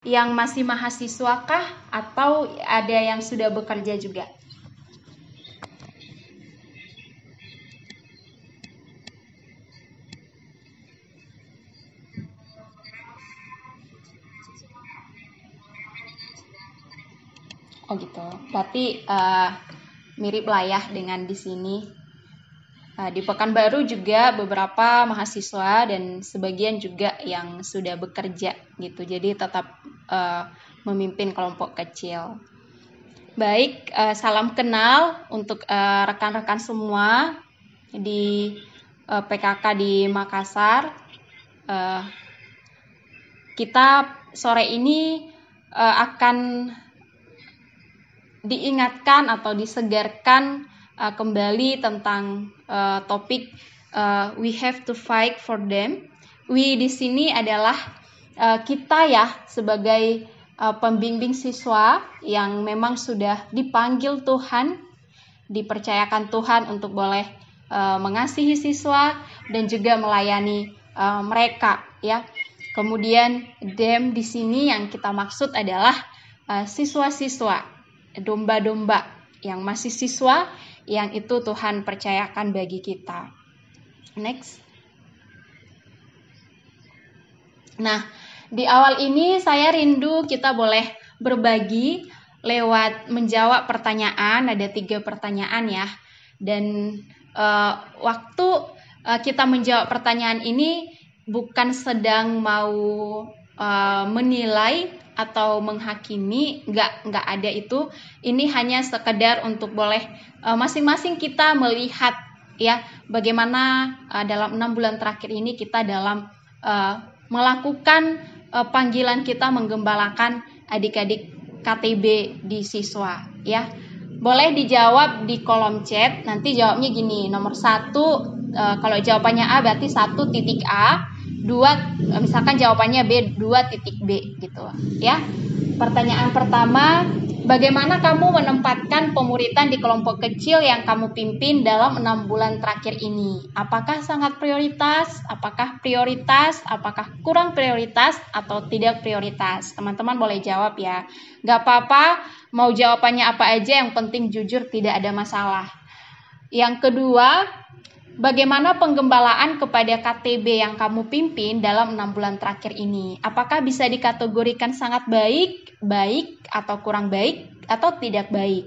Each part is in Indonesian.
yang masih mahasiswa kah atau ada yang sudah bekerja juga? Oh gitu. Berarti uh, mirip lah ya dengan di sini. Uh, di Pekanbaru juga beberapa mahasiswa dan sebagian juga yang sudah bekerja gitu. Jadi tetap uh, memimpin kelompok kecil. Baik, uh, salam kenal untuk rekan-rekan uh, semua di uh, PKK di Makassar. Uh, kita sore ini uh, akan diingatkan atau disegarkan uh, kembali tentang uh, topik uh, we have to fight for them. We di sini adalah uh, kita ya sebagai uh, pembimbing siswa yang memang sudah dipanggil Tuhan, dipercayakan Tuhan untuk boleh uh, mengasihi siswa dan juga melayani uh, mereka ya. Kemudian them di sini yang kita maksud adalah siswa-siswa domba-domba yang masih siswa yang itu Tuhan percayakan bagi kita. Next. Nah, di awal ini saya rindu kita boleh berbagi lewat menjawab pertanyaan. Ada tiga pertanyaan ya. Dan uh, waktu uh, kita menjawab pertanyaan ini bukan sedang mau uh, menilai atau menghakimi nggak nggak ada itu. Ini hanya sekedar untuk boleh eh, masing-masing uh, kita melihat ya bagaimana uh, dalam enam bulan terakhir ini kita dalam uh, melakukan uh, panggilan kita menggembalakan adik-adik KTB di siswa ya. Boleh dijawab di kolom chat nanti jawabnya gini. Nomor satu uh, kalau jawabannya A berarti satu titik A dua misalkan jawabannya B dua titik B gitu ya. Pertanyaan pertama bagaimana kamu menempatkan pemuritan di kelompok kecil yang kamu pimpin dalam enam bulan terakhir ini? Apakah sangat prioritas? Apakah prioritas? Apakah kurang prioritas atau tidak prioritas? Teman-teman boleh jawab ya. Nggak apa-apa mau jawabannya apa aja yang penting jujur tidak ada masalah. Yang kedua Bagaimana penggembalaan kepada KTB yang kamu pimpin dalam enam bulan terakhir ini? Apakah bisa dikategorikan sangat baik, baik, atau kurang baik, atau tidak baik?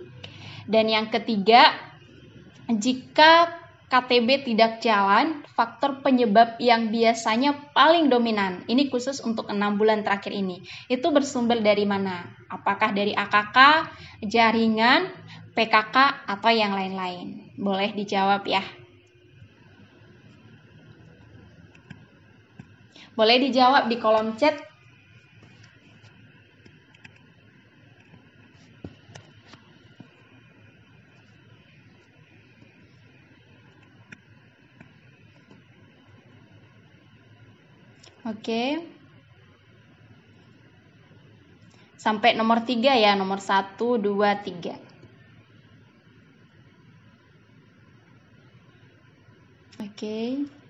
Dan yang ketiga, jika KTB tidak jalan, faktor penyebab yang biasanya paling dominan, ini khusus untuk enam bulan terakhir ini, itu bersumber dari mana? Apakah dari AKK, jaringan, PKK, atau yang lain-lain? Boleh dijawab ya. Boleh dijawab di kolom chat. Oke. Sampai nomor tiga ya, nomor satu, dua, tiga. Oke. Okay.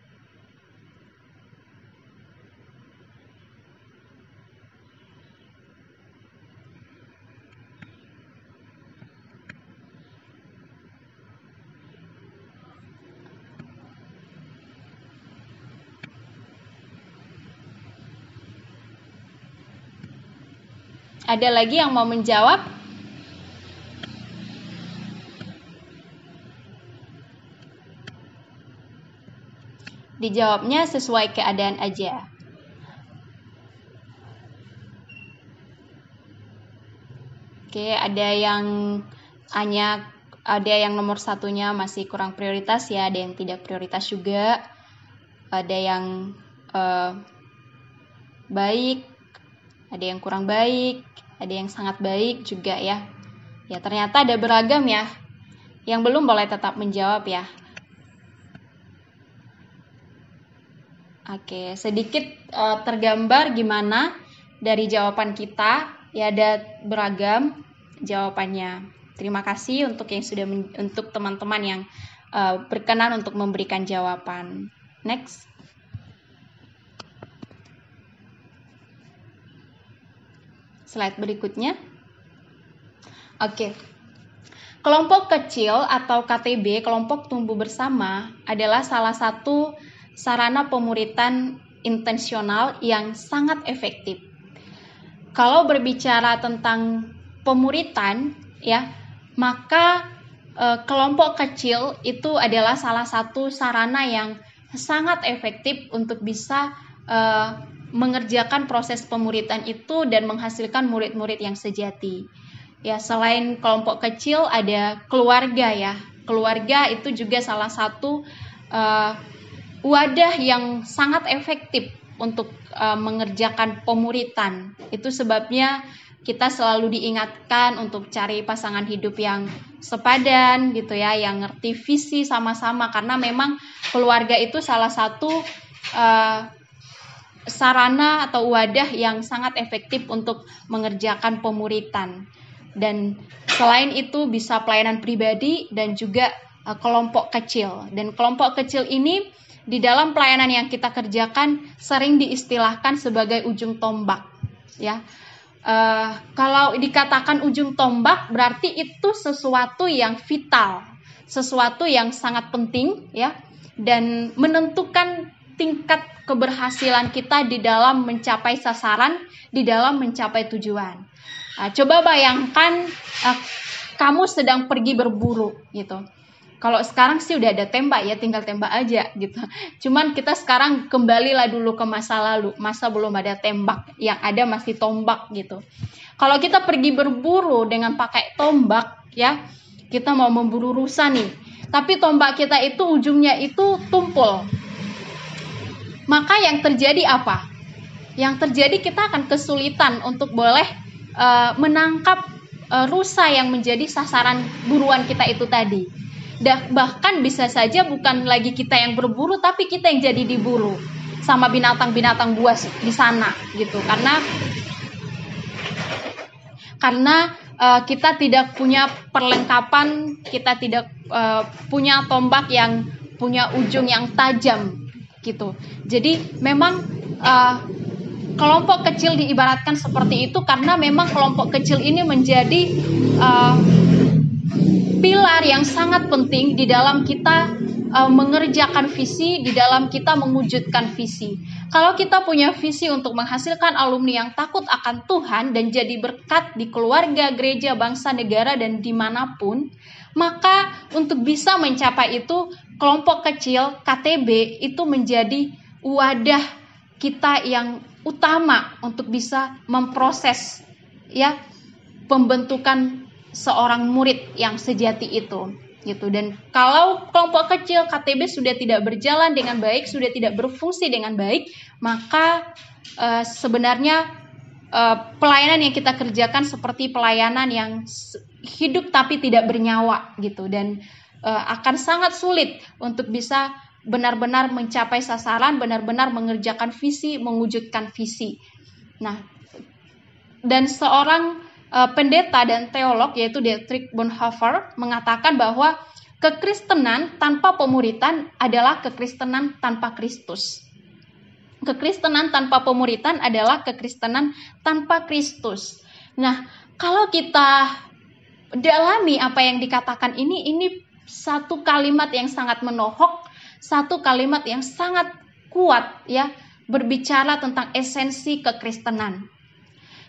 Ada lagi yang mau menjawab? Dijawabnya sesuai keadaan aja. Oke, ada yang hanya ada yang nomor satunya masih kurang prioritas ya, ada yang tidak prioritas juga, ada yang uh, baik, ada yang kurang baik, ada yang sangat baik juga ya. Ya ternyata ada beragam ya. Yang belum boleh tetap menjawab ya. Oke, sedikit uh, tergambar gimana dari jawaban kita. Ya ada beragam jawabannya. Terima kasih untuk yang sudah untuk teman-teman yang uh, berkenan untuk memberikan jawaban. Next. Slide berikutnya. Oke. Kelompok kecil atau KTB, kelompok tumbuh bersama, adalah salah satu sarana pemuritan intensional yang sangat efektif. Kalau berbicara tentang pemuritan, ya, maka e, kelompok kecil itu adalah salah satu sarana yang sangat efektif untuk bisa e, mengerjakan proses pemuritan itu dan menghasilkan murid-murid yang sejati. Ya, selain kelompok kecil ada keluarga ya. Keluarga itu juga salah satu uh, wadah yang sangat efektif untuk uh, mengerjakan pemuritan. Itu sebabnya kita selalu diingatkan untuk cari pasangan hidup yang sepadan gitu ya, yang ngerti visi sama-sama karena memang keluarga itu salah satu uh, sarana atau wadah yang sangat efektif untuk mengerjakan pemuritan. Dan selain itu bisa pelayanan pribadi dan juga uh, kelompok kecil. Dan kelompok kecil ini di dalam pelayanan yang kita kerjakan sering diistilahkan sebagai ujung tombak, ya. Uh, kalau dikatakan ujung tombak berarti itu sesuatu yang vital, sesuatu yang sangat penting, ya, dan menentukan tingkat keberhasilan kita di dalam mencapai sasaran, di dalam mencapai tujuan. Nah, coba bayangkan uh, kamu sedang pergi berburu gitu. Kalau sekarang sih udah ada tembak ya, tinggal tembak aja gitu. Cuman kita sekarang kembalilah dulu ke masa lalu, masa belum ada tembak, yang ada masih tombak gitu. Kalau kita pergi berburu dengan pakai tombak ya, kita mau memburu rusa nih. Tapi tombak kita itu ujungnya itu tumpul, maka yang terjadi apa? Yang terjadi kita akan kesulitan untuk boleh uh, menangkap uh, rusa yang menjadi sasaran buruan kita itu tadi. Dah, bahkan bisa saja bukan lagi kita yang berburu tapi kita yang jadi diburu sama binatang-binatang buas di sana gitu. Karena karena uh, kita tidak punya perlengkapan, kita tidak uh, punya tombak yang punya ujung yang tajam gitu. Jadi memang uh, kelompok kecil diibaratkan seperti itu karena memang kelompok kecil ini menjadi uh, pilar yang sangat penting di dalam kita uh, mengerjakan visi, di dalam kita mewujudkan visi. Kalau kita punya visi untuk menghasilkan alumni yang takut akan Tuhan dan jadi berkat di keluarga, gereja, bangsa, negara, dan di mana pun, maka untuk bisa mencapai itu kelompok kecil KTB itu menjadi wadah kita yang utama untuk bisa memproses ya pembentukan seorang murid yang sejati itu gitu dan kalau kelompok kecil KTB sudah tidak berjalan dengan baik sudah tidak berfungsi dengan baik maka uh, sebenarnya uh, pelayanan yang kita kerjakan seperti pelayanan yang hidup tapi tidak bernyawa gitu dan uh, akan sangat sulit untuk bisa benar-benar mencapai sasaran, benar-benar mengerjakan visi, mewujudkan visi. Nah, dan seorang uh, pendeta dan teolog yaitu Dietrich Bonhoeffer mengatakan bahwa kekristenan tanpa pemuritan adalah kekristenan tanpa Kristus. Kekristenan tanpa pemuritan adalah kekristenan tanpa Kristus. Nah, kalau kita dalami apa yang dikatakan ini, ini satu kalimat yang sangat menohok, satu kalimat yang sangat kuat ya, berbicara tentang esensi kekristenan.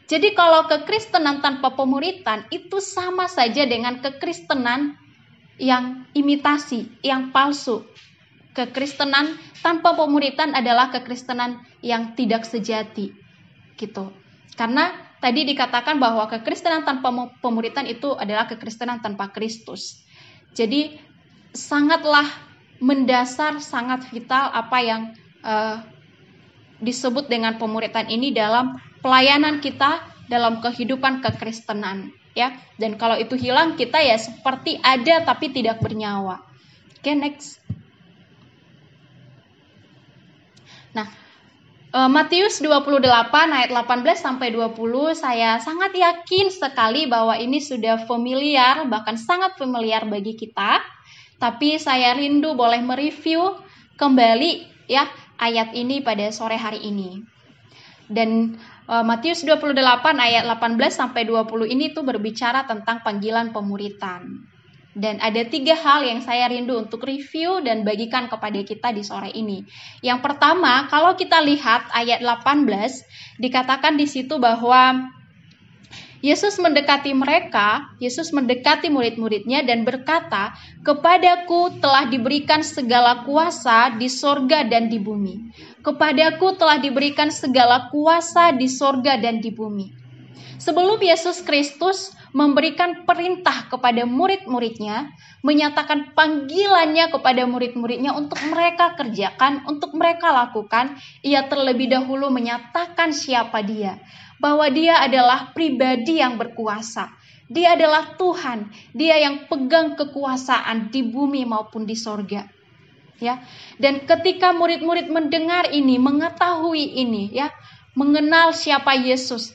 Jadi kalau kekristenan tanpa pemuritan itu sama saja dengan kekristenan yang imitasi, yang palsu. Kekristenan tanpa pemuritan adalah kekristenan yang tidak sejati. Gitu. Karena tadi dikatakan bahwa kekristenan tanpa pemuritan itu adalah kekristenan tanpa Kristus. Jadi sangatlah mendasar, sangat vital apa yang uh, disebut dengan pemuritan ini dalam pelayanan kita dalam kehidupan kekristenan ya. Dan kalau itu hilang kita ya seperti ada tapi tidak bernyawa. Oke, okay, next. Nah, eh, Matius 28 ayat 18 sampai 20 saya sangat yakin sekali bahwa ini sudah familiar bahkan sangat familiar bagi kita. Tapi saya rindu boleh mereview kembali ya ayat ini pada sore hari ini. Dan Matius 28 ayat 18 sampai 20 ini tuh berbicara tentang panggilan pemuritan. Dan ada tiga hal yang saya rindu untuk review dan bagikan kepada kita di sore ini. Yang pertama, kalau kita lihat ayat 18, dikatakan di situ bahwa Yesus mendekati mereka, Yesus mendekati murid-muridnya dan berkata, Kepadaku telah diberikan segala kuasa di sorga dan di bumi. Kepadaku telah diberikan segala kuasa di sorga dan di bumi. Sebelum Yesus Kristus memberikan perintah kepada murid-muridnya, menyatakan panggilannya kepada murid-muridnya untuk mereka kerjakan, untuk mereka lakukan. Ia terlebih dahulu menyatakan siapa dia, bahwa dia adalah pribadi yang berkuasa. Dia adalah Tuhan, dia yang pegang kekuasaan di bumi maupun di sorga. Ya, dan ketika murid-murid mendengar ini, mengetahui ini, ya, mengenal siapa Yesus,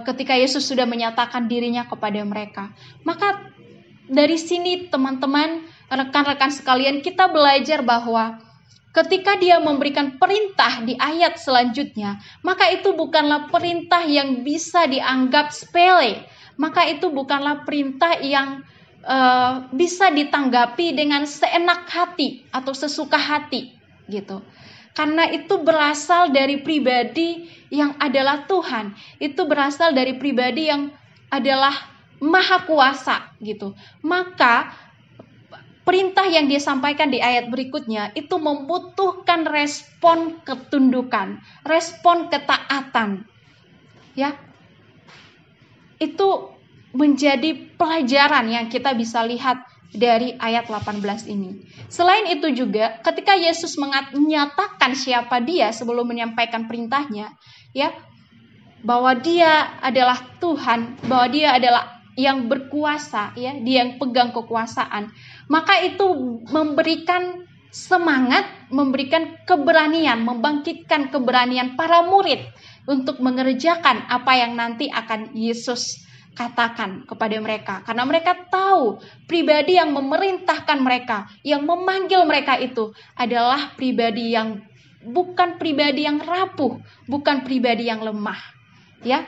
ketika Yesus sudah menyatakan dirinya kepada mereka. Maka dari sini teman-teman, rekan-rekan sekalian, kita belajar bahwa ketika dia memberikan perintah di ayat selanjutnya, maka itu bukanlah perintah yang bisa dianggap sepele. Maka itu bukanlah perintah yang uh, bisa ditanggapi dengan seenak hati atau sesuka hati gitu. Karena itu berasal dari pribadi yang adalah Tuhan. Itu berasal dari pribadi yang adalah maha kuasa gitu. Maka perintah yang dia sampaikan di ayat berikutnya itu membutuhkan respon ketundukan, respon ketaatan. Ya. Itu menjadi pelajaran yang kita bisa lihat dari ayat 18 ini. Selain itu juga ketika Yesus menyatakan siapa dia sebelum menyampaikan perintahnya, ya, bahwa dia adalah Tuhan, bahwa dia adalah yang berkuasa, ya, dia yang pegang kekuasaan, maka itu memberikan semangat, memberikan keberanian, membangkitkan keberanian para murid untuk mengerjakan apa yang nanti akan Yesus katakan kepada mereka. Karena mereka tahu pribadi yang memerintahkan mereka yang memanggil mereka itu adalah pribadi yang bukan pribadi yang rapuh bukan pribadi yang lemah ya.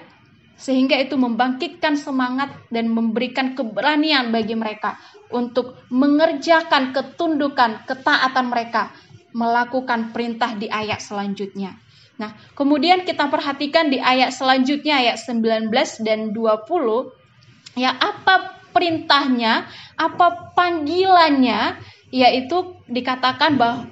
Sehingga itu membangkitkan semangat dan memberikan keberanian bagi mereka untuk mengerjakan ketundukan ketaatan mereka melakukan perintah di ayat selanjutnya Nah, kemudian kita perhatikan di ayat selanjutnya ayat 19 dan 20 ya apa perintahnya, apa panggilannya yaitu dikatakan bahwa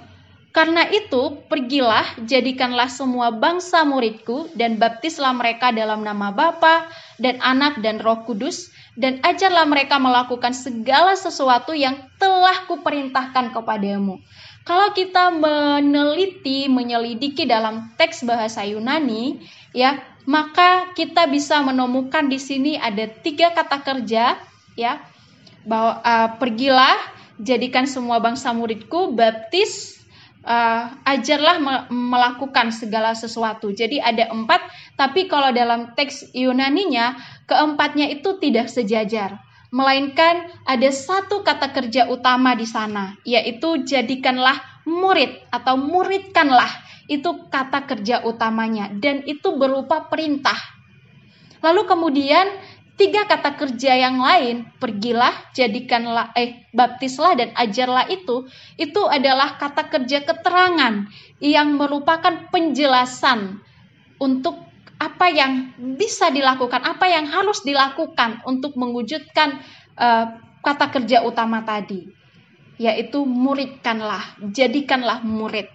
karena itu, pergilah, jadikanlah semua bangsa muridku, dan baptislah mereka dalam nama Bapa dan Anak dan Roh Kudus, dan ajarlah mereka melakukan segala sesuatu yang telah kuperintahkan kepadamu. Kalau kita meneliti, menyelidiki dalam teks bahasa Yunani, ya, maka kita bisa menemukan di sini ada tiga kata kerja, ya, bahwa uh, pergilah, jadikan semua bangsa muridku, baptis, uh, ajarlah me melakukan segala sesuatu. Jadi ada empat, tapi kalau dalam teks Yunaninya keempatnya itu tidak sejajar melainkan ada satu kata kerja utama di sana, yaitu jadikanlah murid atau muridkanlah. Itu kata kerja utamanya dan itu berupa perintah. Lalu kemudian tiga kata kerja yang lain, pergilah, jadikanlah eh baptislah dan ajarlah itu, itu adalah kata kerja keterangan yang merupakan penjelasan untuk apa yang bisa dilakukan, apa yang harus dilakukan untuk mewujudkan uh, kata kerja utama tadi, yaitu muridkanlah, jadikanlah murid.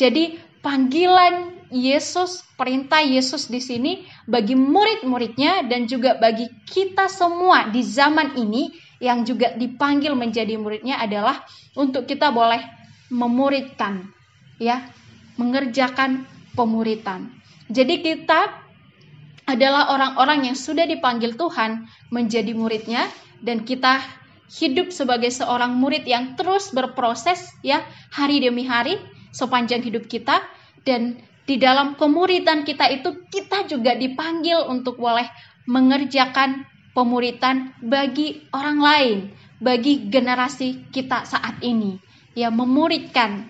Jadi panggilan Yesus, perintah Yesus di sini bagi murid-muridnya dan juga bagi kita semua di zaman ini yang juga dipanggil menjadi muridnya adalah untuk kita boleh memuridkan, ya, mengerjakan pemuritan. Jadi kita adalah orang-orang yang sudah dipanggil Tuhan menjadi muridnya dan kita hidup sebagai seorang murid yang terus berproses ya hari demi hari sepanjang hidup kita dan di dalam kemuritan kita itu kita juga dipanggil untuk boleh mengerjakan pemuritan bagi orang lain, bagi generasi kita saat ini. Ya, memuridkan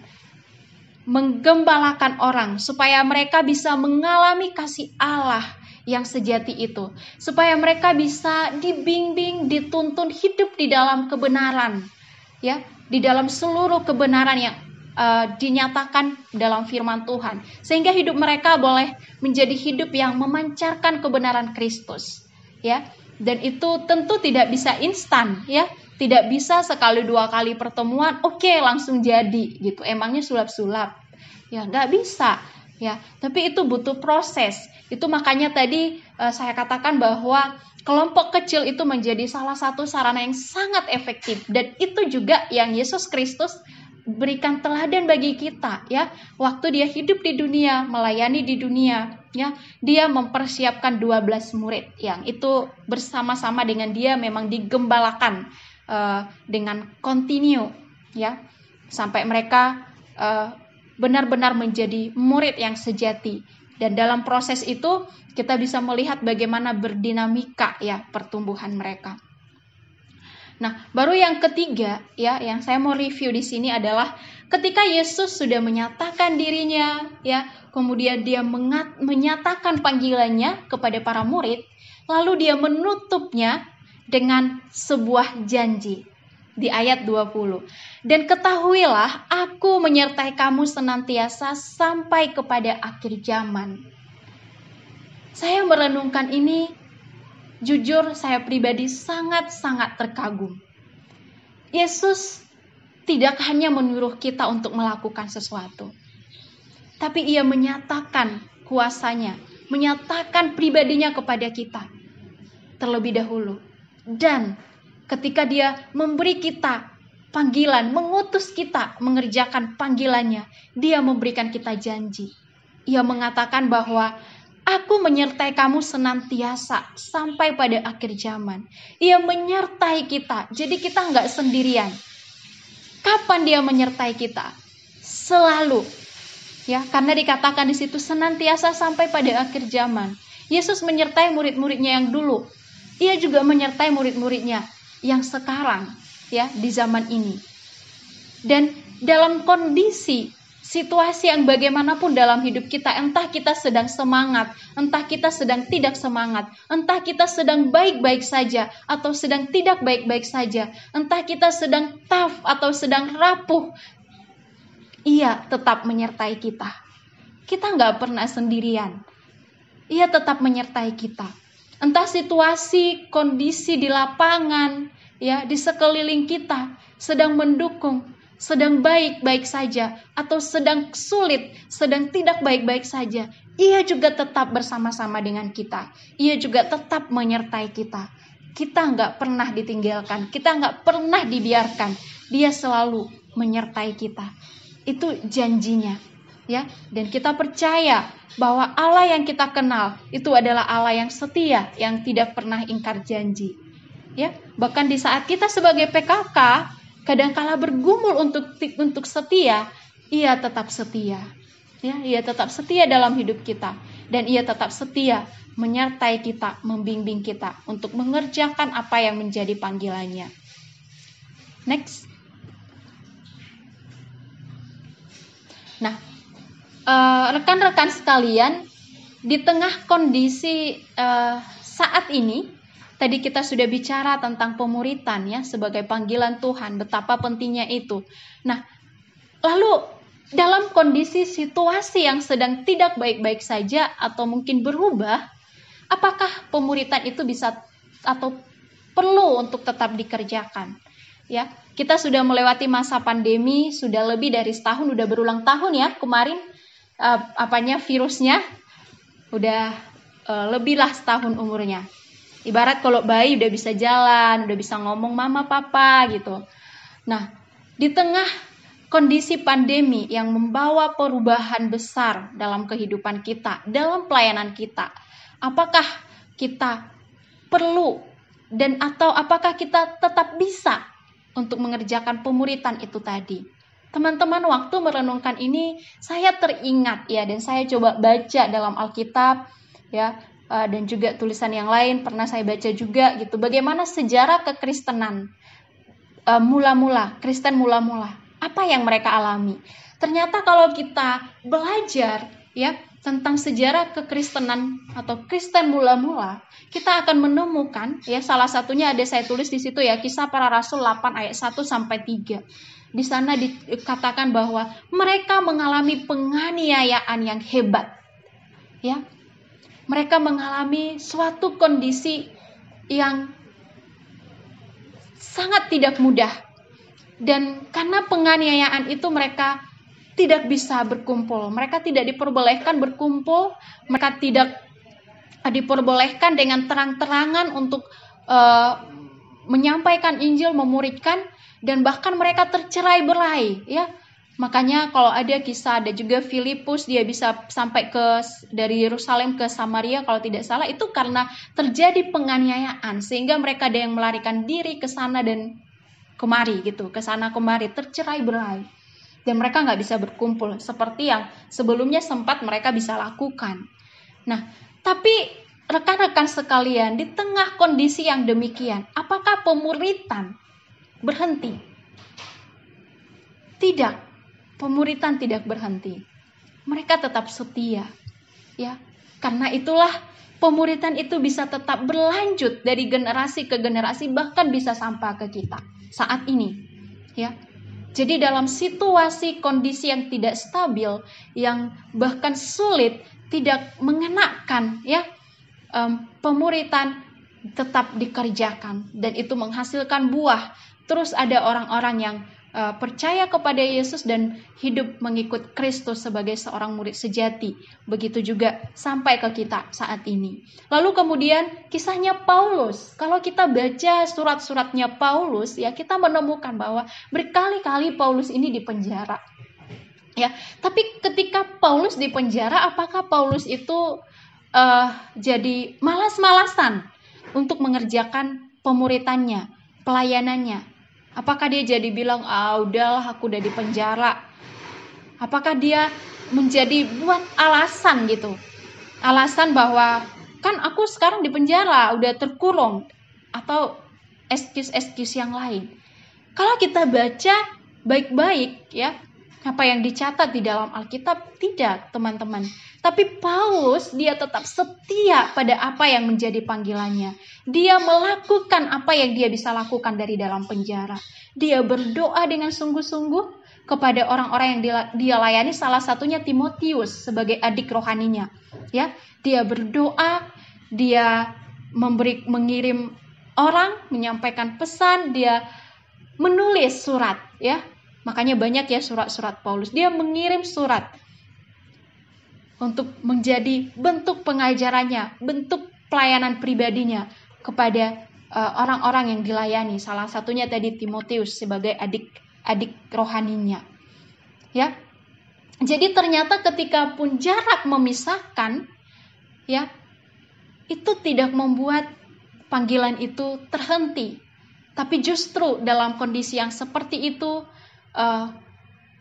menggembalakan orang supaya mereka bisa mengalami kasih Allah yang sejati itu, supaya mereka bisa dibimbing, dituntun hidup di dalam kebenaran, ya, di dalam seluruh kebenaran yang uh, dinyatakan dalam firman Tuhan, sehingga hidup mereka boleh menjadi hidup yang memancarkan kebenaran Kristus, ya. Dan itu tentu tidak bisa instan, ya. Tidak bisa sekali dua kali pertemuan, oke okay, langsung jadi gitu. Emangnya sulap-sulap? Ya nggak bisa ya. Tapi itu butuh proses. Itu makanya tadi uh, saya katakan bahwa kelompok kecil itu menjadi salah satu sarana yang sangat efektif. Dan itu juga yang Yesus Kristus berikan teladan bagi kita ya. Waktu dia hidup di dunia melayani di dunia ya dia mempersiapkan 12 murid yang itu bersama-sama dengan dia memang digembalakan uh, dengan kontinu ya sampai mereka uh, benar-benar menjadi murid yang sejati. Dan dalam proses itu kita bisa melihat bagaimana berdinamika ya pertumbuhan mereka. Nah, baru yang ketiga ya yang saya mau review di sini adalah ketika Yesus sudah menyatakan dirinya ya, kemudian dia mengat, menyatakan panggilannya kepada para murid, lalu dia menutupnya dengan sebuah janji di ayat 20. Dan ketahuilah aku menyertai kamu senantiasa sampai kepada akhir zaman. Saya merenungkan ini, jujur saya pribadi sangat-sangat terkagum. Yesus tidak hanya menyuruh kita untuk melakukan sesuatu, tapi ia menyatakan kuasanya, menyatakan pribadinya kepada kita terlebih dahulu. Dan ketika dia memberi kita panggilan, mengutus kita mengerjakan panggilannya, dia memberikan kita janji. Ia mengatakan bahwa Aku menyertai kamu senantiasa sampai pada akhir zaman. Ia menyertai kita, jadi kita nggak sendirian. Kapan dia menyertai kita? Selalu, ya, karena dikatakan di situ senantiasa sampai pada akhir zaman. Yesus menyertai murid-muridnya yang dulu. Ia juga menyertai murid-muridnya yang sekarang ya di zaman ini. Dan dalam kondisi situasi yang bagaimanapun dalam hidup kita, entah kita sedang semangat, entah kita sedang tidak semangat, entah kita sedang baik-baik saja atau sedang tidak baik-baik saja, entah kita sedang tough atau sedang rapuh, ia tetap menyertai kita. Kita nggak pernah sendirian. Ia tetap menyertai kita entah situasi, kondisi di lapangan, ya di sekeliling kita sedang mendukung, sedang baik-baik saja atau sedang sulit, sedang tidak baik-baik saja, ia juga tetap bersama-sama dengan kita. Ia juga tetap menyertai kita. Kita nggak pernah ditinggalkan, kita nggak pernah dibiarkan. Dia selalu menyertai kita. Itu janjinya ya. Dan kita percaya bahwa Allah yang kita kenal itu adalah Allah yang setia yang tidak pernah ingkar janji ya. Bahkan di saat kita sebagai PKK kadangkala bergumul untuk untuk setia ia tetap setia ya. Ia tetap setia dalam hidup kita. Dan ia tetap setia menyertai kita membimbing kita untuk mengerjakan apa yang menjadi panggilannya. Next. Nah rekan-rekan uh, sekalian, di tengah kondisi uh, saat ini, tadi kita sudah bicara tentang pemuritan ya sebagai panggilan Tuhan, betapa pentingnya itu. Nah, lalu dalam kondisi situasi yang sedang tidak baik-baik saja atau mungkin berubah, apakah pemuritan itu bisa atau perlu untuk tetap dikerjakan? Ya, kita sudah melewati masa pandemi, sudah lebih dari setahun, sudah berulang tahun ya kemarin uh, apanya virusnya udah uh, lebih lah setahun umurnya. Ibarat kalau bayi udah bisa jalan, udah bisa ngomong mama papa gitu. Nah, di tengah kondisi pandemi yang membawa perubahan besar dalam kehidupan kita, dalam pelayanan kita, apakah kita perlu dan atau apakah kita tetap bisa untuk mengerjakan pemuritan itu tadi? Teman-teman waktu merenungkan ini saya teringat ya dan saya coba baca dalam Alkitab ya eh, dan juga tulisan yang lain pernah saya baca juga gitu bagaimana sejarah kekristenan eh, mula-mula Kristen mula-mula apa yang mereka alami Ternyata kalau kita belajar ya tentang sejarah kekristenan atau Kristen mula-mula, kita akan menemukan ya salah satunya ada saya tulis di situ ya Kisah Para Rasul 8 ayat 1 sampai 3. Di sana dikatakan bahwa mereka mengalami penganiayaan yang hebat. Ya. Mereka mengalami suatu kondisi yang sangat tidak mudah. Dan karena penganiayaan itu mereka tidak bisa berkumpul. Mereka tidak diperbolehkan berkumpul, mereka tidak diperbolehkan dengan terang-terangan untuk uh, menyampaikan Injil, memuridkan dan bahkan mereka tercerai berai, ya. Makanya kalau ada kisah ada juga Filipus dia bisa sampai ke dari Yerusalem ke Samaria kalau tidak salah itu karena terjadi penganiayaan sehingga mereka ada yang melarikan diri ke sana dan kemari gitu, ke sana kemari tercerai berai dan mereka nggak bisa berkumpul seperti yang sebelumnya sempat mereka bisa lakukan. Nah, tapi rekan-rekan sekalian, di tengah kondisi yang demikian, apakah pemuritan berhenti? Tidak, pemuritan tidak berhenti. Mereka tetap setia, ya. Karena itulah pemuritan itu bisa tetap berlanjut dari generasi ke generasi bahkan bisa sampai ke kita saat ini, ya. Jadi dalam situasi kondisi yang tidak stabil, yang bahkan sulit, tidak mengenakan ya pemuritan tetap dikerjakan dan itu menghasilkan buah. Terus ada orang-orang yang uh, percaya kepada Yesus dan hidup mengikut Kristus sebagai seorang murid sejati. Begitu juga sampai ke kita saat ini. Lalu kemudian kisahnya Paulus. Kalau kita baca surat-suratnya Paulus, ya kita menemukan bahwa berkali-kali Paulus ini dipenjara. Ya, tapi ketika Paulus dipenjara, apakah Paulus itu uh, jadi malas-malasan untuk mengerjakan pemuritannya, pelayanannya? Apakah dia jadi bilang, ah udahlah aku udah di penjara. Apakah dia menjadi buat alasan gitu. Alasan bahwa kan aku sekarang di penjara, udah terkurung. Atau excuse-excuse yang lain. Kalau kita baca baik-baik ya, apa yang dicatat di dalam Alkitab tidak, teman-teman. Tapi Paulus dia tetap setia pada apa yang menjadi panggilannya. Dia melakukan apa yang dia bisa lakukan dari dalam penjara. Dia berdoa dengan sungguh-sungguh kepada orang-orang yang dia layani salah satunya Timotius sebagai adik rohaninya. Ya, dia berdoa, dia memberi mengirim orang menyampaikan pesan, dia menulis surat ya. Makanya banyak ya surat-surat Paulus. Dia mengirim surat untuk menjadi bentuk pengajarannya, bentuk pelayanan pribadinya kepada uh, orang-orang yang dilayani. Salah satunya tadi Timotius sebagai adik-adik rohaninya. Ya. Jadi ternyata ketika pun jarak memisahkan ya, itu tidak membuat panggilan itu terhenti. Tapi justru dalam kondisi yang seperti itu uh,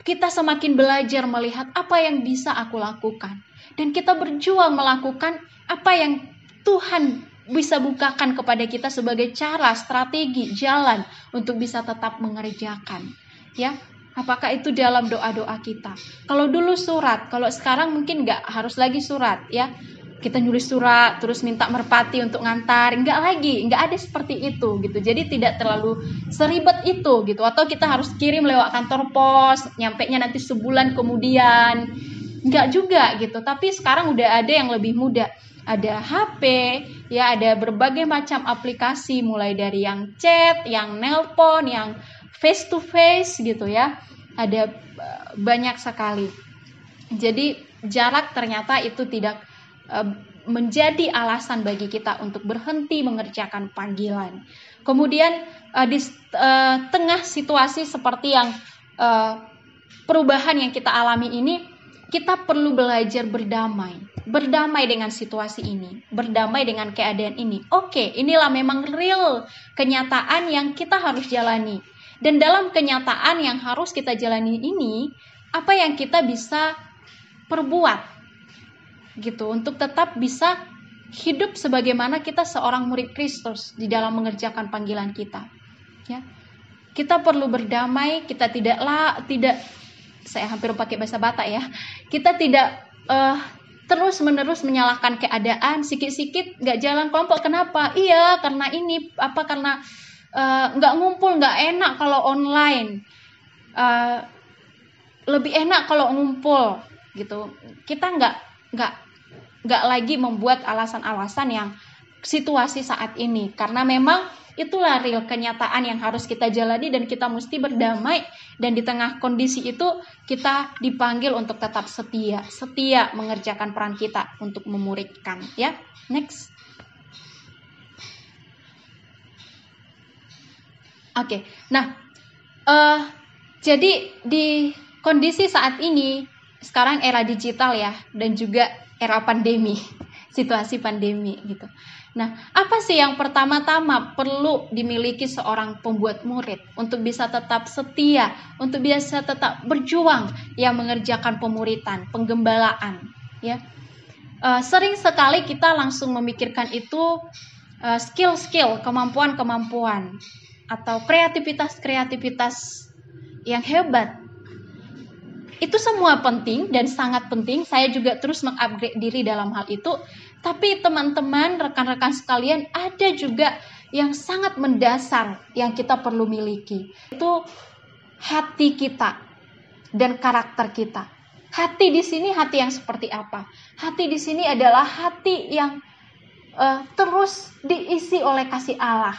kita semakin belajar melihat apa yang bisa aku lakukan dan kita berjuang melakukan apa yang Tuhan bisa bukakan kepada kita sebagai cara, strategi, jalan untuk bisa tetap mengerjakan. Ya, apakah itu dalam doa-doa kita? Kalau dulu surat, kalau sekarang mungkin nggak harus lagi surat, ya. Kita nulis surat, terus minta merpati untuk ngantar, nggak lagi, nggak ada seperti itu gitu. Jadi tidak terlalu seribet itu gitu. Atau kita harus kirim lewat kantor pos, nyampe nya nanti sebulan kemudian Enggak juga gitu, tapi sekarang udah ada yang lebih mudah. Ada HP, ya ada berbagai macam aplikasi mulai dari yang chat, yang nelpon, yang face to face gitu ya. Ada eh, banyak sekali. Jadi jarak ternyata itu tidak menjadi alasan bagi kita untuk berhenti mengerjakan panggilan. Kemudian uh, di uh, tengah situasi seperti yang uh, perubahan yang kita alami ini, kita perlu belajar berdamai, berdamai dengan situasi ini, berdamai dengan keadaan ini. Oke, inilah memang real kenyataan yang kita harus jalani. Dan dalam kenyataan yang harus kita jalani ini, apa yang kita bisa perbuat gitu untuk tetap bisa hidup sebagaimana kita seorang murid Kristus di dalam mengerjakan panggilan kita. Ya. Kita perlu berdamai, kita tidaklah tidak saya hampir pakai bahasa Batak ya. Kita tidak uh, terus menerus menyalahkan keadaan, sikit-sikit nggak jalan kelompok. Kenapa? Iya, karena ini apa karena uh, nggak ngumpul, nggak enak kalau online. Uh, lebih enak kalau ngumpul gitu. Kita nggak nggak nggak lagi membuat alasan-alasan yang situasi saat ini. Karena memang itulah real kenyataan yang harus kita jalani dan kita mesti berdamai. Dan di tengah kondisi itu kita dipanggil untuk tetap setia. Setia mengerjakan peran kita untuk memuridkan ya. Next. Oke okay. nah uh, jadi di kondisi saat ini sekarang era digital ya dan juga era pandemi situasi pandemi gitu Nah, apa sih yang pertama-tama perlu dimiliki seorang pembuat murid untuk bisa tetap setia, untuk bisa tetap berjuang yang mengerjakan pemuritan, penggembalaan, ya. Uh, sering sekali kita langsung memikirkan itu uh, skill-skill, kemampuan-kemampuan atau kreativitas-kreativitas yang hebat. Itu semua penting dan sangat penting. Saya juga terus mengupgrade diri dalam hal itu tapi teman-teman, rekan-rekan sekalian, ada juga yang sangat mendasar yang kita perlu miliki. Itu hati kita dan karakter kita. Hati di sini hati yang seperti apa? Hati di sini adalah hati yang uh, terus diisi oleh kasih Allah.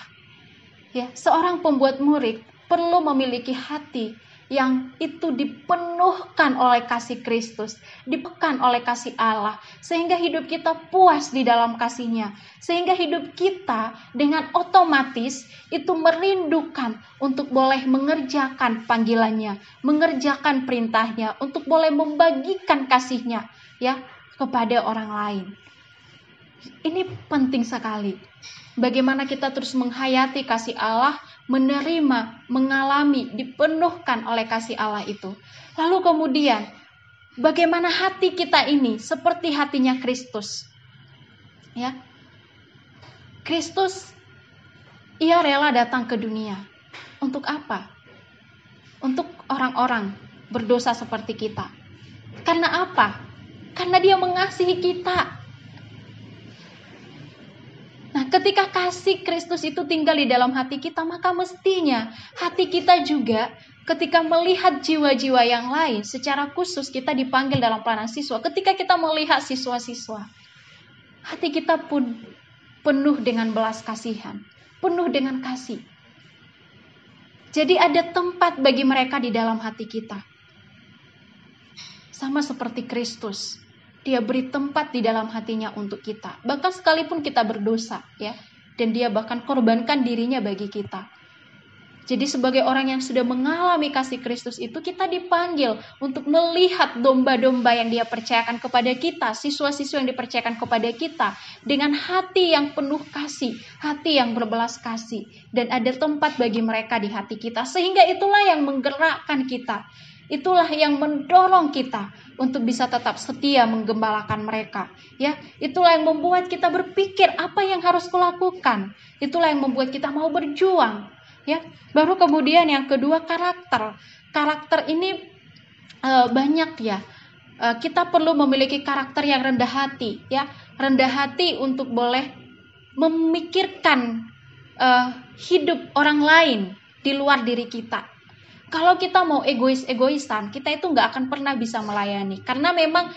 Ya, seorang pembuat murid perlu memiliki hati yang itu dipenuhkan oleh kasih Kristus, dipekan oleh kasih Allah, sehingga hidup kita puas di dalam kasihnya, sehingga hidup kita dengan otomatis itu merindukan untuk boleh mengerjakan panggilannya, mengerjakan perintahnya, untuk boleh membagikan kasihnya ya kepada orang lain. Ini penting sekali. Bagaimana kita terus menghayati kasih Allah menerima, mengalami, dipenuhkan oleh kasih Allah itu. Lalu kemudian, bagaimana hati kita ini seperti hatinya Kristus. Ya. Kristus ia rela datang ke dunia. Untuk apa? Untuk orang-orang berdosa seperti kita. Karena apa? Karena dia mengasihi kita. Nah, ketika kasih Kristus itu tinggal di dalam hati kita, maka mestinya hati kita juga ketika melihat jiwa-jiwa yang lain, secara khusus kita dipanggil dalam pelayanan siswa. Ketika kita melihat siswa-siswa, hati kita pun penuh dengan belas kasihan, penuh dengan kasih. Jadi ada tempat bagi mereka di dalam hati kita. Sama seperti Kristus dia beri tempat di dalam hatinya untuk kita. Bahkan sekalipun kita berdosa, ya. Dan dia bahkan korbankan dirinya bagi kita. Jadi sebagai orang yang sudah mengalami kasih Kristus itu kita dipanggil untuk melihat domba-domba yang dia percayakan kepada kita, siswa-siswa yang dipercayakan kepada kita dengan hati yang penuh kasih, hati yang berbelas kasih dan ada tempat bagi mereka di hati kita sehingga itulah yang menggerakkan kita. Itulah yang mendorong kita untuk bisa tetap setia menggembalakan mereka. Ya, itulah yang membuat kita berpikir apa yang harus kulakukan. Itulah yang membuat kita mau berjuang. Ya, baru kemudian yang kedua karakter. Karakter ini e, banyak ya. E, kita perlu memiliki karakter yang rendah hati, ya, rendah hati untuk boleh memikirkan e, hidup orang lain di luar diri kita kalau kita mau egois-egoisan, kita itu nggak akan pernah bisa melayani. Karena memang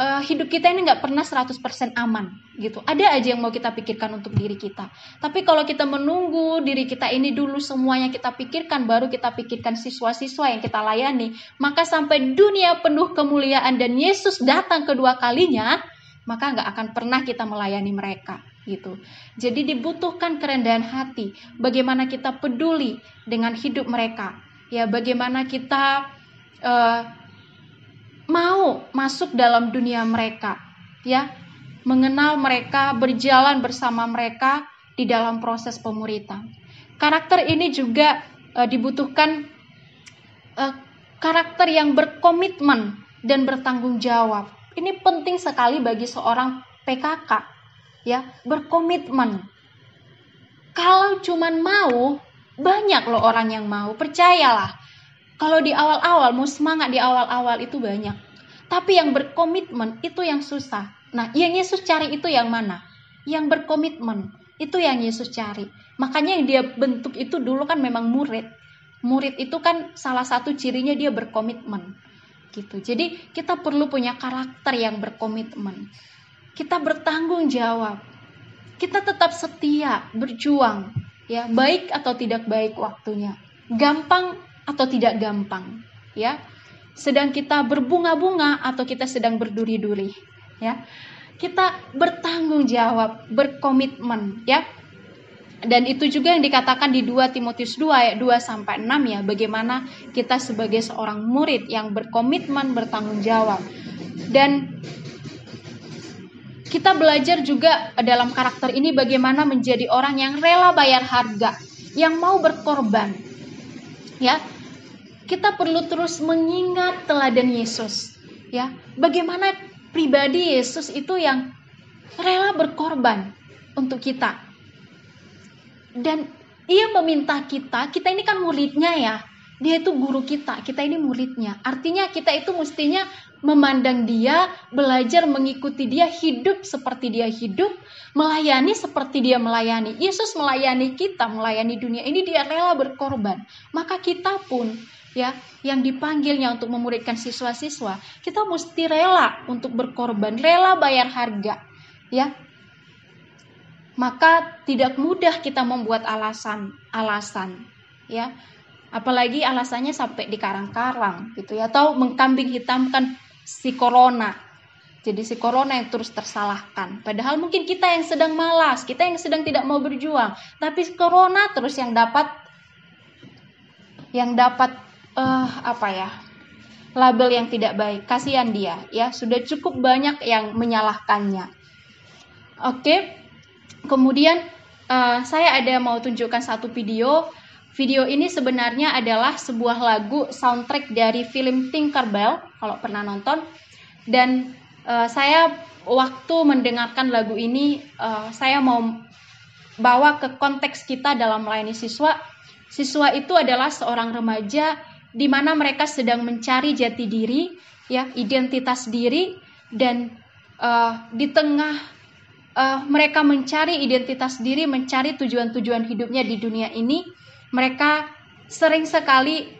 uh, hidup kita ini nggak pernah 100% aman gitu. Ada aja yang mau kita pikirkan untuk diri kita. Tapi kalau kita menunggu diri kita ini dulu semuanya kita pikirkan, baru kita pikirkan siswa-siswa yang kita layani, maka sampai dunia penuh kemuliaan dan Yesus datang kedua kalinya, maka nggak akan pernah kita melayani mereka gitu. Jadi dibutuhkan kerendahan hati, bagaimana kita peduli dengan hidup mereka, ya bagaimana kita uh, mau masuk dalam dunia mereka ya. Mengenal mereka berjalan bersama mereka di dalam proses pemuritan. Karakter ini juga uh, dibutuhkan uh, karakter yang berkomitmen dan bertanggung jawab. Ini penting sekali bagi seorang PKK ya berkomitmen. Kalau cuman mau banyak loh orang yang mau, percayalah. Kalau di awal-awal mau semangat di awal-awal itu banyak. Tapi yang berkomitmen itu yang susah. Nah, yang Yesus cari itu yang mana? Yang berkomitmen. Itu yang Yesus cari. Makanya yang dia bentuk itu dulu kan memang murid. Murid itu kan salah satu cirinya dia berkomitmen. Gitu. Jadi kita perlu punya karakter yang berkomitmen. Kita bertanggung jawab. Kita tetap setia, berjuang, ya, baik atau tidak baik waktunya. Gampang atau tidak gampang, ya. Sedang kita berbunga-bunga atau kita sedang berduri-duri, ya. Kita bertanggung jawab, berkomitmen, ya. Dan itu juga yang dikatakan di 2 Timotius 2 ayat 2 sampai 6 ya, bagaimana kita sebagai seorang murid yang berkomitmen bertanggung jawab. Dan kita belajar juga dalam karakter ini bagaimana menjadi orang yang rela bayar harga, yang mau berkorban. Ya. Kita perlu terus mengingat teladan Yesus, ya. Bagaimana pribadi Yesus itu yang rela berkorban untuk kita. Dan ia meminta kita, kita ini kan muridnya ya. Dia itu guru kita, kita ini muridnya. Artinya kita itu mestinya memandang dia, belajar mengikuti dia, hidup seperti dia hidup, melayani seperti dia melayani. Yesus melayani kita, melayani dunia ini dia rela berkorban. Maka kita pun ya yang dipanggilnya untuk memuridkan siswa-siswa, kita mesti rela untuk berkorban, rela bayar harga. Ya, maka tidak mudah kita membuat alasan-alasan ya apalagi alasannya sampai di karang-karang gitu ya atau mengkambing hitamkan si corona. Jadi si corona yang terus tersalahkan. Padahal mungkin kita yang sedang malas kita yang sedang tidak mau berjuang. Tapi corona terus yang dapat yang dapat uh, apa ya label yang tidak baik. Kasihan dia ya. Sudah cukup banyak yang menyalahkannya. Oke? Kemudian uh, saya ada mau tunjukkan satu video. Video ini sebenarnya adalah sebuah lagu soundtrack dari film Tinkerbell kalau pernah nonton. Dan uh, saya waktu mendengarkan lagu ini uh, saya mau bawa ke konteks kita dalam melayani siswa. Siswa itu adalah seorang remaja di mana mereka sedang mencari jati diri, ya, identitas diri dan uh, di tengah uh, mereka mencari identitas diri, mencari tujuan-tujuan hidupnya di dunia ini, mereka sering sekali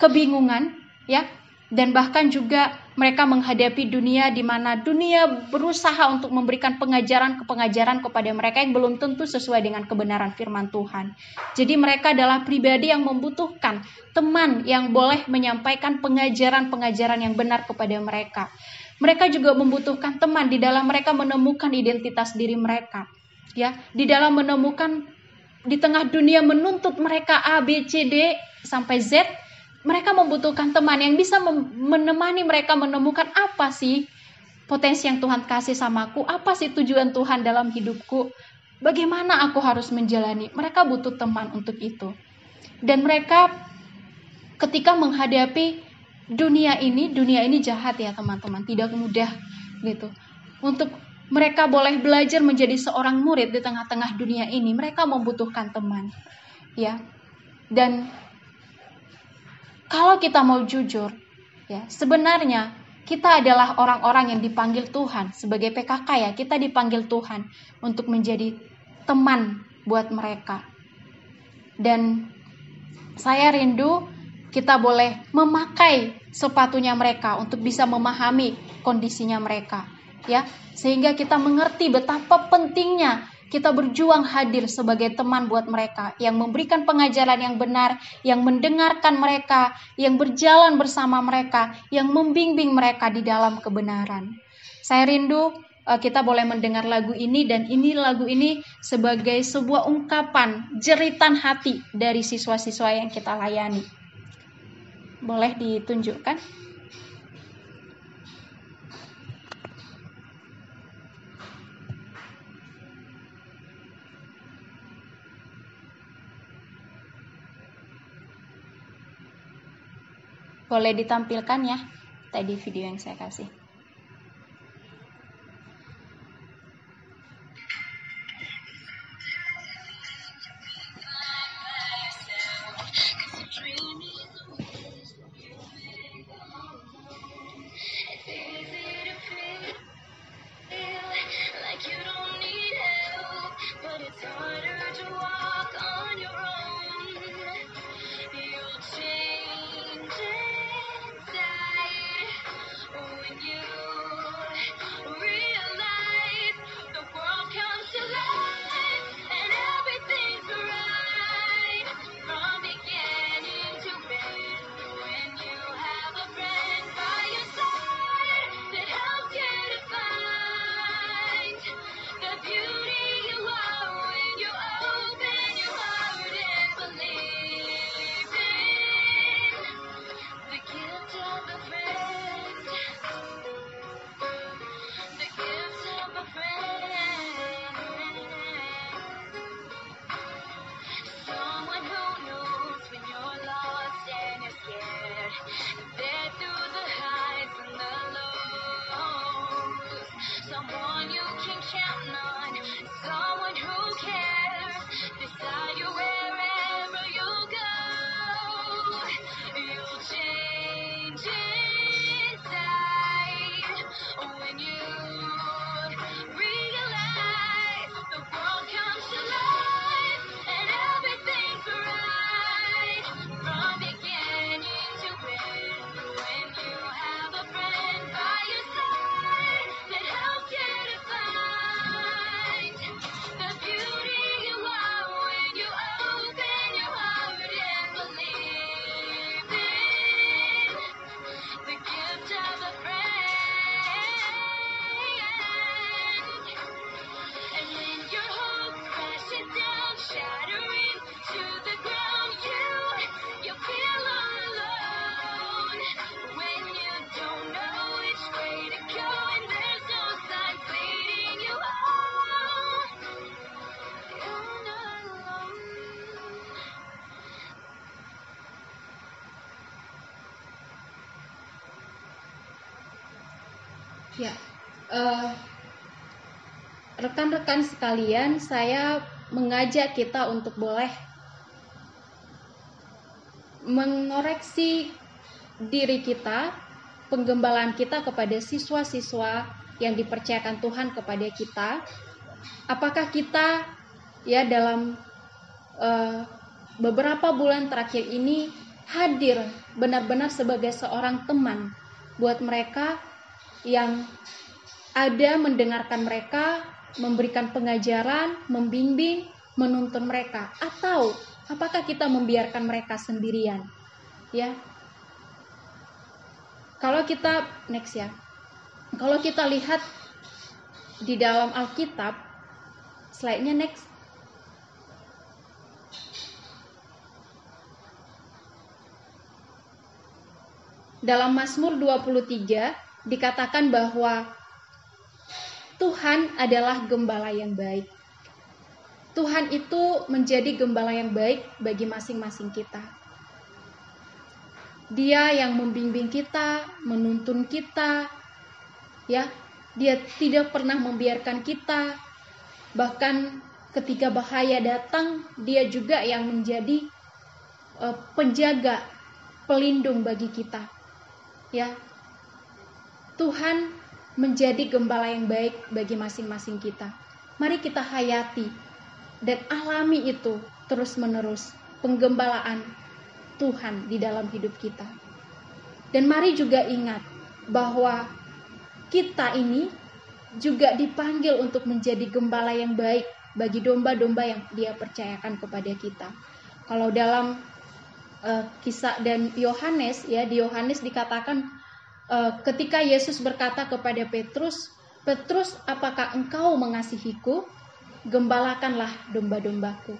kebingungan, ya, dan bahkan juga mereka menghadapi dunia di mana dunia berusaha untuk memberikan pengajaran-pengajaran kepada mereka yang belum tentu sesuai dengan kebenaran firman Tuhan. Jadi mereka adalah pribadi yang membutuhkan teman yang boleh menyampaikan pengajaran-pengajaran yang benar kepada mereka. Mereka juga membutuhkan teman di dalam mereka menemukan identitas diri mereka. Ya, di dalam menemukan di tengah dunia menuntut mereka A, B, C, D sampai Z, mereka membutuhkan teman yang bisa menemani mereka menemukan apa sih potensi yang Tuhan kasih samaku, apa sih tujuan Tuhan dalam hidupku, bagaimana aku harus menjalani. Mereka butuh teman untuk itu. Dan mereka ketika menghadapi dunia ini, dunia ini jahat ya teman-teman, tidak mudah gitu. Untuk mereka boleh belajar menjadi seorang murid di tengah-tengah dunia ini, mereka membutuhkan teman. Ya. Dan kalau kita mau jujur, ya, sebenarnya kita adalah orang-orang yang dipanggil Tuhan sebagai PKK ya, kita dipanggil Tuhan untuk menjadi teman buat mereka. Dan saya rindu kita boleh memakai sepatunya mereka untuk bisa memahami kondisinya mereka ya sehingga kita mengerti betapa pentingnya kita berjuang hadir sebagai teman buat mereka yang memberikan pengajaran yang benar, yang mendengarkan mereka, yang berjalan bersama mereka, yang membimbing mereka di dalam kebenaran. Saya rindu eh, kita boleh mendengar lagu ini dan ini lagu ini sebagai sebuah ungkapan jeritan hati dari siswa-siswa yang kita layani. Boleh ditunjukkan? Boleh ditampilkan ya tadi video yang saya kasih. Ya, uh, rekan-rekan sekalian, saya mengajak kita untuk boleh mengoreksi diri kita, penggembalaan kita kepada siswa-siswa yang dipercayakan Tuhan kepada kita. Apakah kita ya dalam uh, beberapa bulan terakhir ini hadir benar-benar sebagai seorang teman buat mereka yang ada mendengarkan mereka, memberikan pengajaran, membimbing, menuntun mereka atau apakah kita membiarkan mereka sendirian? Ya. Kalau kita next ya. Kalau kita lihat di dalam Alkitab slide-nya next dalam Mazmur 23 dikatakan bahwa Tuhan adalah gembala yang baik. Tuhan itu menjadi gembala yang baik bagi masing-masing kita. Dia yang membimbing kita, menuntun kita, ya. Dia tidak pernah membiarkan kita, bahkan ketika bahaya datang, dia juga yang menjadi uh, penjaga, pelindung bagi kita. Ya, Tuhan menjadi gembala yang baik bagi masing-masing kita. Mari kita hayati dan alami itu terus-menerus penggembalaan Tuhan di dalam hidup kita. Dan mari juga ingat bahwa kita ini juga dipanggil untuk menjadi gembala yang baik bagi domba-domba yang Dia percayakan kepada kita. Kalau dalam uh, kisah dan Yohanes ya di Yohanes dikatakan ketika Yesus berkata kepada Petrus, "Petrus, apakah engkau mengasihiku? Gembalakanlah domba-dombaku."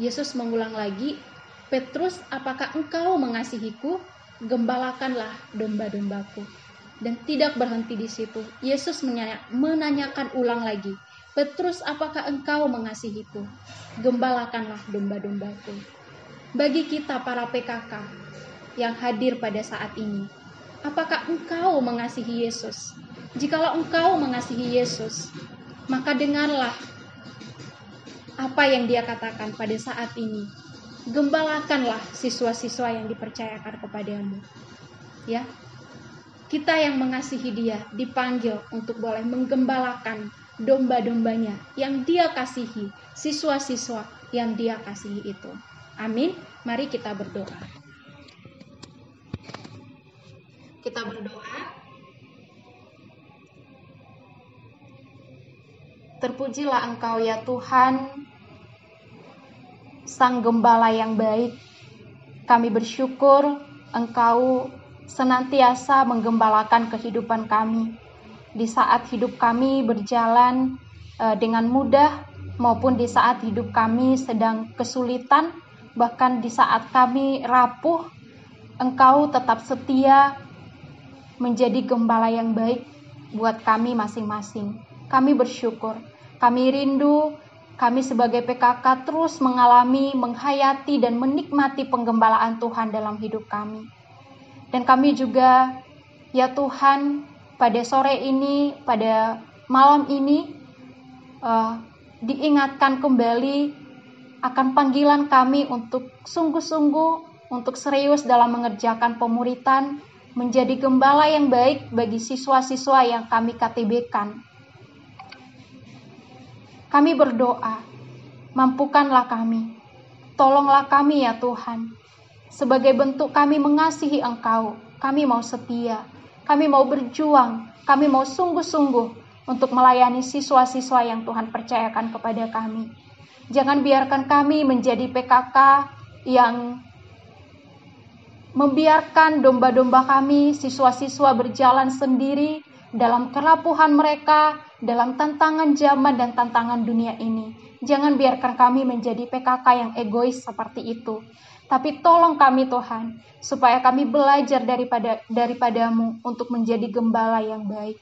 Yesus mengulang lagi, "Petrus, apakah engkau mengasihiku? Gembalakanlah domba-dombaku." Dan tidak berhenti di situ. Yesus menanyakan ulang lagi, "Petrus, apakah engkau mengasihiku? Gembalakanlah domba-dombaku." Bagi kita para PKK yang hadir pada saat ini, apakah engkau mengasihi Yesus? Jikalau engkau mengasihi Yesus, maka dengarlah apa yang dia katakan pada saat ini. Gembalakanlah siswa-siswa yang dipercayakan kepadamu. Ya. Kita yang mengasihi dia dipanggil untuk boleh menggembalakan domba-dombanya yang dia kasihi, siswa-siswa yang dia kasihi itu. Amin. Mari kita berdoa. Kita berdoa. Terpujilah Engkau ya Tuhan, Sang Gembala yang baik. Kami bersyukur Engkau senantiasa menggembalakan kehidupan kami di saat hidup kami berjalan uh, dengan mudah maupun di saat hidup kami sedang kesulitan, bahkan di saat kami rapuh, Engkau tetap setia menjadi gembala yang baik buat kami masing-masing. Kami bersyukur, kami rindu, kami sebagai PKK terus mengalami, menghayati, dan menikmati penggembalaan Tuhan dalam hidup kami. Dan kami juga, ya Tuhan, pada sore ini, pada malam ini, uh, diingatkan kembali akan panggilan kami untuk sungguh-sungguh, untuk serius dalam mengerjakan pemuritan, menjadi gembala yang baik bagi siswa-siswa yang kami KTB-kan. Kami berdoa, mampukanlah kami, tolonglah kami ya Tuhan. Sebagai bentuk kami mengasihi Engkau, kami mau setia, kami mau berjuang, kami mau sungguh-sungguh untuk melayani siswa-siswa yang Tuhan percayakan kepada kami. Jangan biarkan kami menjadi PKK yang membiarkan domba-domba kami, siswa-siswa berjalan sendiri dalam kerapuhan mereka, dalam tantangan zaman dan tantangan dunia ini. Jangan biarkan kami menjadi PKK yang egois seperti itu. Tapi tolong kami Tuhan, supaya kami belajar daripada daripadamu untuk menjadi gembala yang baik.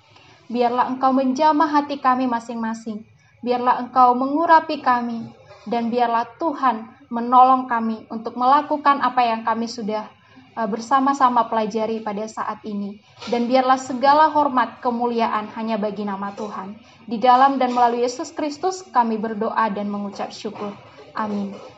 Biarlah Engkau menjamah hati kami masing-masing. Biarlah Engkau mengurapi kami. Dan biarlah Tuhan menolong kami untuk melakukan apa yang kami sudah bersama-sama pelajari pada saat ini. Dan biarlah segala hormat kemuliaan hanya bagi nama Tuhan. Di dalam dan melalui Yesus Kristus kami berdoa dan mengucap syukur. Amin.